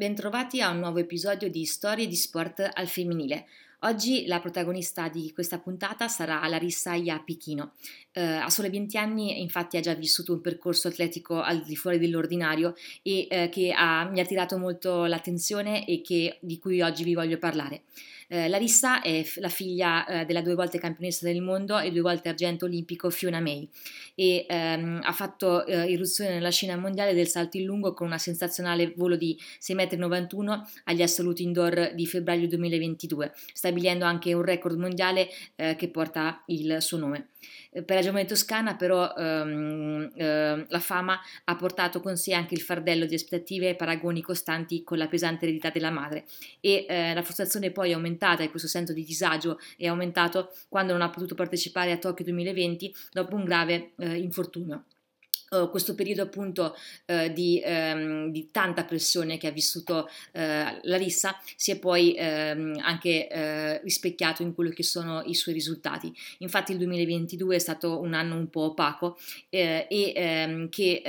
Bentrovati a un nuovo episodio di Storie di sport al femminile. Oggi la protagonista di questa puntata sarà Larissa Iapichino. Eh, a sole 20 anni infatti ha già vissuto un percorso atletico al di fuori dell'ordinario e eh, che ha, mi ha attirato molto l'attenzione e che, di cui oggi vi voglio parlare. Eh, Larissa è f- la figlia eh, della due volte campionessa del mondo e due volte argento olimpico Fiona May e ehm, ha fatto eh, irruzione nella scena mondiale del salto in lungo con una sensazionale volo di 6,91 m agli assoluti indoor di febbraio 2022, stabilendo anche un record mondiale eh, che porta il suo nome. Eh, per la giovane toscana però ehm, eh, la fama ha portato con sé anche il fardello di aspettative e paragoni costanti con la pesante eredità della madre e eh, la frustrazione poi è aumentata e questo senso di disagio è aumentato quando non ha potuto partecipare a Tokyo 2020 dopo un grave eh, infortunio. Uh, questo periodo appunto uh, di, um, di, tanta pressione che ha vissuto uh, Larissa si è poi um, anche rispecchiato in quello che sono i suoi risultati. Infatti il 2022 è stato un anno un po' opaco eh, e um, che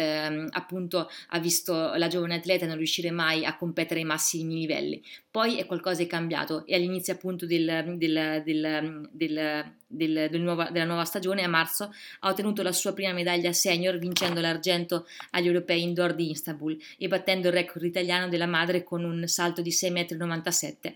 appunto ha visto la giovane atleta non riuscire mai a competere ai massimi livelli. Poi è qualcosa è cambiato e all'inizio appunto del, del, del, del nuova, della nuova stagione a marzo ha ottenuto la sua prima medaglia senior vincendo l'argento agli europei indoor di Istanbul e battendo il record italiano della madre con un salto di 6,97 m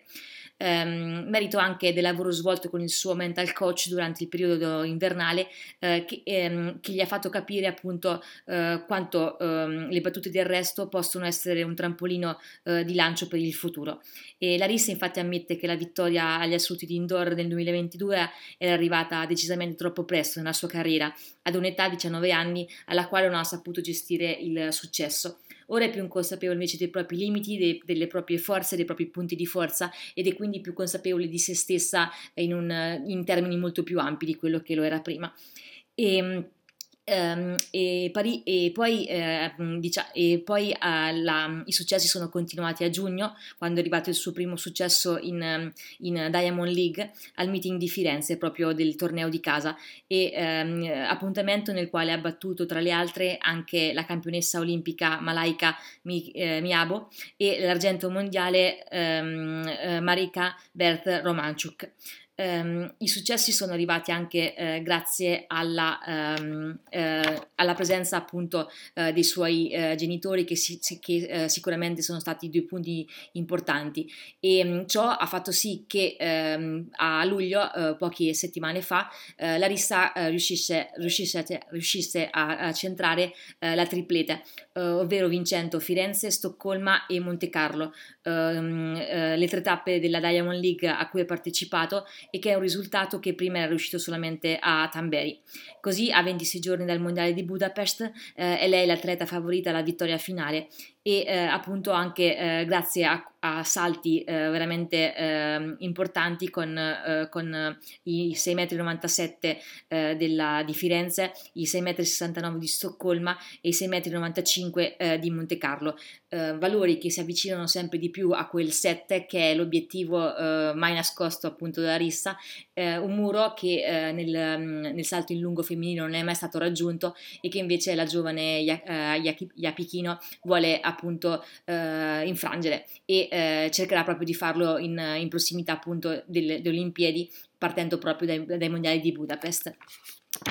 ehm, merito anche del lavoro svolto con il suo mental coach durante il periodo invernale eh, che, ehm, che, gli ha fatto capire appunto eh, quanto ehm, le battute di arresto possono essere un trampolino eh, di lancio per il futuro. E Larissa infatti ammette che la vittoria agli assoluti di indoor nel 2022 era arrivata decisamente troppo presto nella sua carriera, ad un'età di 19 anni alla quale non ha saputo gestire il successo. Ora è più consapevole invece dei propri limiti, dei, delle proprie forze, dei propri punti di forza ed è quindi più consapevole di se stessa in, un, in termini molto più ampi di quello che lo era prima. E, ehm, Um, e, pari, e, poi, eh, diciamo, e poi uh, la, i successi sono continuati a giugno, quando è arrivato il suo primo successo in, in, Diamond League al meeting di Firenze, proprio del torneo di casa, e um, appuntamento nel quale ha battuto tra le altre anche la campionessa olimpica Malaika Mi, eh, Miabo e l'argento mondiale um, Marika Bert Romanchuk. Um, I successi sono arrivati anche uh, grazie alla, um, uh, alla, presenza appunto uh, dei suoi genitori che, si, che sicuramente sono stati due punti importanti. E um, ciò ha fatto sì che a luglio, poche settimane fa, Larissa riuscisse, riuscisse, riuscisse a, a, centrare la triplete, ovvero vincendo Firenze, Stoccolma e Monte Carlo, le tre tappe della Diamond League a cui ha partecipato e che è un risultato che prima era riuscito solamente a Tamberi. Così a 26 giorni dal Mondiale di Budapest eh, è lei l'atleta favorita alla vittoria finale e eh, appunto anche eh, grazie a, a salti eh, veramente ehm, importanti con, eh, con, i 6,97 m della, di Firenze, i 6,69 m di Stoccolma e i 6,95 m di Monte Carlo, valori che si avvicinano sempre di più a quel 7 che è l'obiettivo mai nascosto appunto della rissa, un muro che nel, nel, salto in lungo femminile non è mai stato raggiunto e che invece la giovane Iapichino vuole appunto appunto eh, infrangere e eh, cercherà proprio di farlo in, in prossimità appunto delle, delle Olimpiadi partendo proprio dai, dai mondiali di Budapest.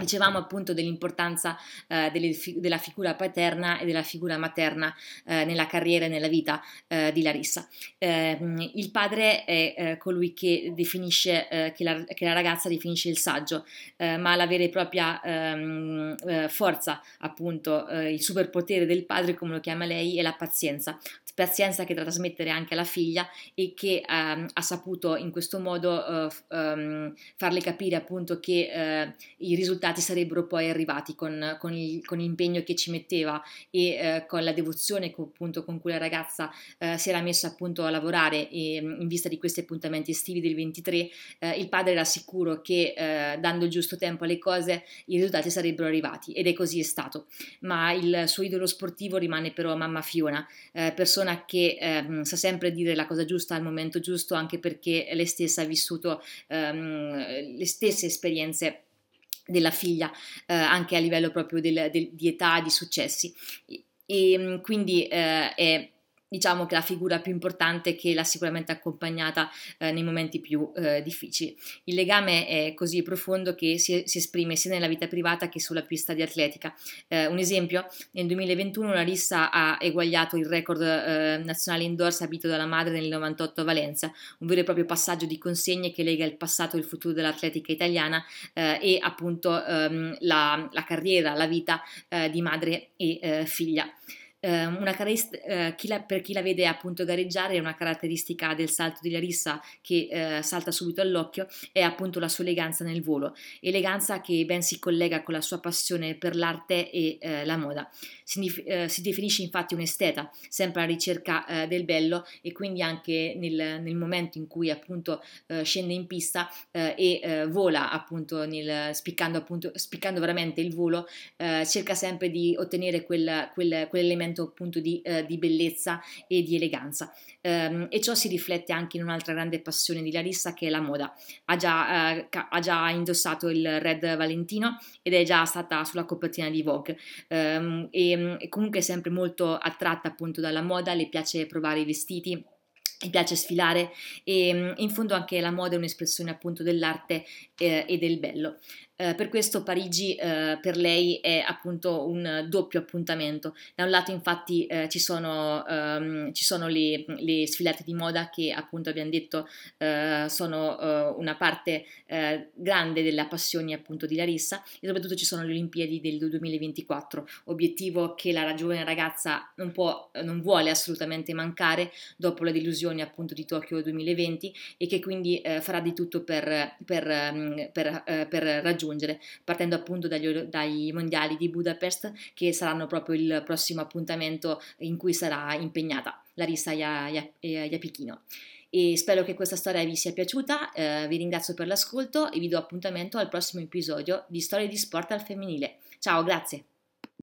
Dicevamo appunto dell'importanza eh, delle, della figura paterna e della figura materna eh, nella carriera e nella vita eh, di Larissa. Ehm, il padre è eh, colui che definisce, eh, che la, che, la, ragazza definisce il saggio, eh, ma la vera e propria ehm, forza, appunto, il superpotere del padre, come lo chiama lei, è la pazienza pazienza che da trasmettere anche alla figlia e che um, ha saputo in questo modo uh, um, farle capire appunto che uh, i risultati sarebbero poi arrivati con, con, il, con l'impegno che ci metteva e uh, con la devozione con, appunto, con cui la ragazza si era messa appunto a lavorare e, in vista di questi appuntamenti estivi del 23 il padre era sicuro che dando il giusto tempo alle cose i risultati sarebbero arrivati ed è così è stato. Ma il suo idolo sportivo rimane però mamma Fiona persona persona che ehm, sa sempre dire la cosa giusta al momento giusto, anche perché lei stessa ha vissuto ehm, le stesse esperienze della figlia, eh, anche a livello proprio del, del, di età, di successi. E, e quindi eh, è diciamo che la figura più importante che l'ha sicuramente accompagnata eh, nei momenti più eh, difficili. Il legame è così profondo che si, si, esprime sia nella vita privata che sulla pista di atletica. Eh, un esempio, nel 2021 Larissa ha eguagliato il record eh, nazionale indoor stabilito dalla madre nel 98 a Valencia, un vero e proprio passaggio di consegne che lega il passato e il futuro dell'atletica italiana eh, e appunto ehm, la, la, carriera, la vita eh, di madre e figlia. Ehm, una eh, chi la, per chi la vede appunto gareggiare, una caratteristica del salto di Larissa che eh, salta subito all'occhio è appunto la sua eleganza nel volo, eleganza che ben si collega con la sua passione per l'arte e eh, la moda. Si, eh, si, definisce infatti un esteta, sempre alla ricerca eh, del bello e quindi anche nel, nel momento in cui appunto eh, scende in pista e vola appunto nel, spiccando, appunto, spiccando veramente il volo, cerca sempre di ottenere quel, quel, quell'elemento elemento appunto di, eh, di bellezza e di eleganza. Um, e ciò si riflette anche in un'altra grande passione di Larissa che è la moda. Ha già, uh, ha già indossato il Red Valentino ed è già stata sulla copertina di Vogue um, e, e comunque è sempre molto attratta appunto dalla moda, le piace provare i vestiti mi piace sfilare e in fondo anche la moda è un'espressione appunto dell'arte eh, e del bello. Eh, per questo Parigi eh, per lei è appunto un doppio appuntamento. Da un lato infatti eh, ci sono, um, ci sono le, le, sfilate di moda che appunto abbiamo detto eh, sono eh, una parte grande delle passioni appunto di Larissa e soprattutto ci sono le Olimpiadi del 2024, obiettivo che la giovane ragazza non, può, non vuole assolutamente mancare dopo le delusioni appunto di Tokyo 2020 e che quindi farà di tutto per, per, ehm, per, per raggiungere raggiungere, partendo appunto dagli, dai mondiali di Budapest che saranno proprio il prossimo appuntamento in cui sarà impegnata Larissa Iapichino. E spero che questa storia vi sia piaciuta, eh, vi ringrazio per l'ascolto e vi do appuntamento al prossimo episodio di Storie di Sport al femminile. Ciao, grazie!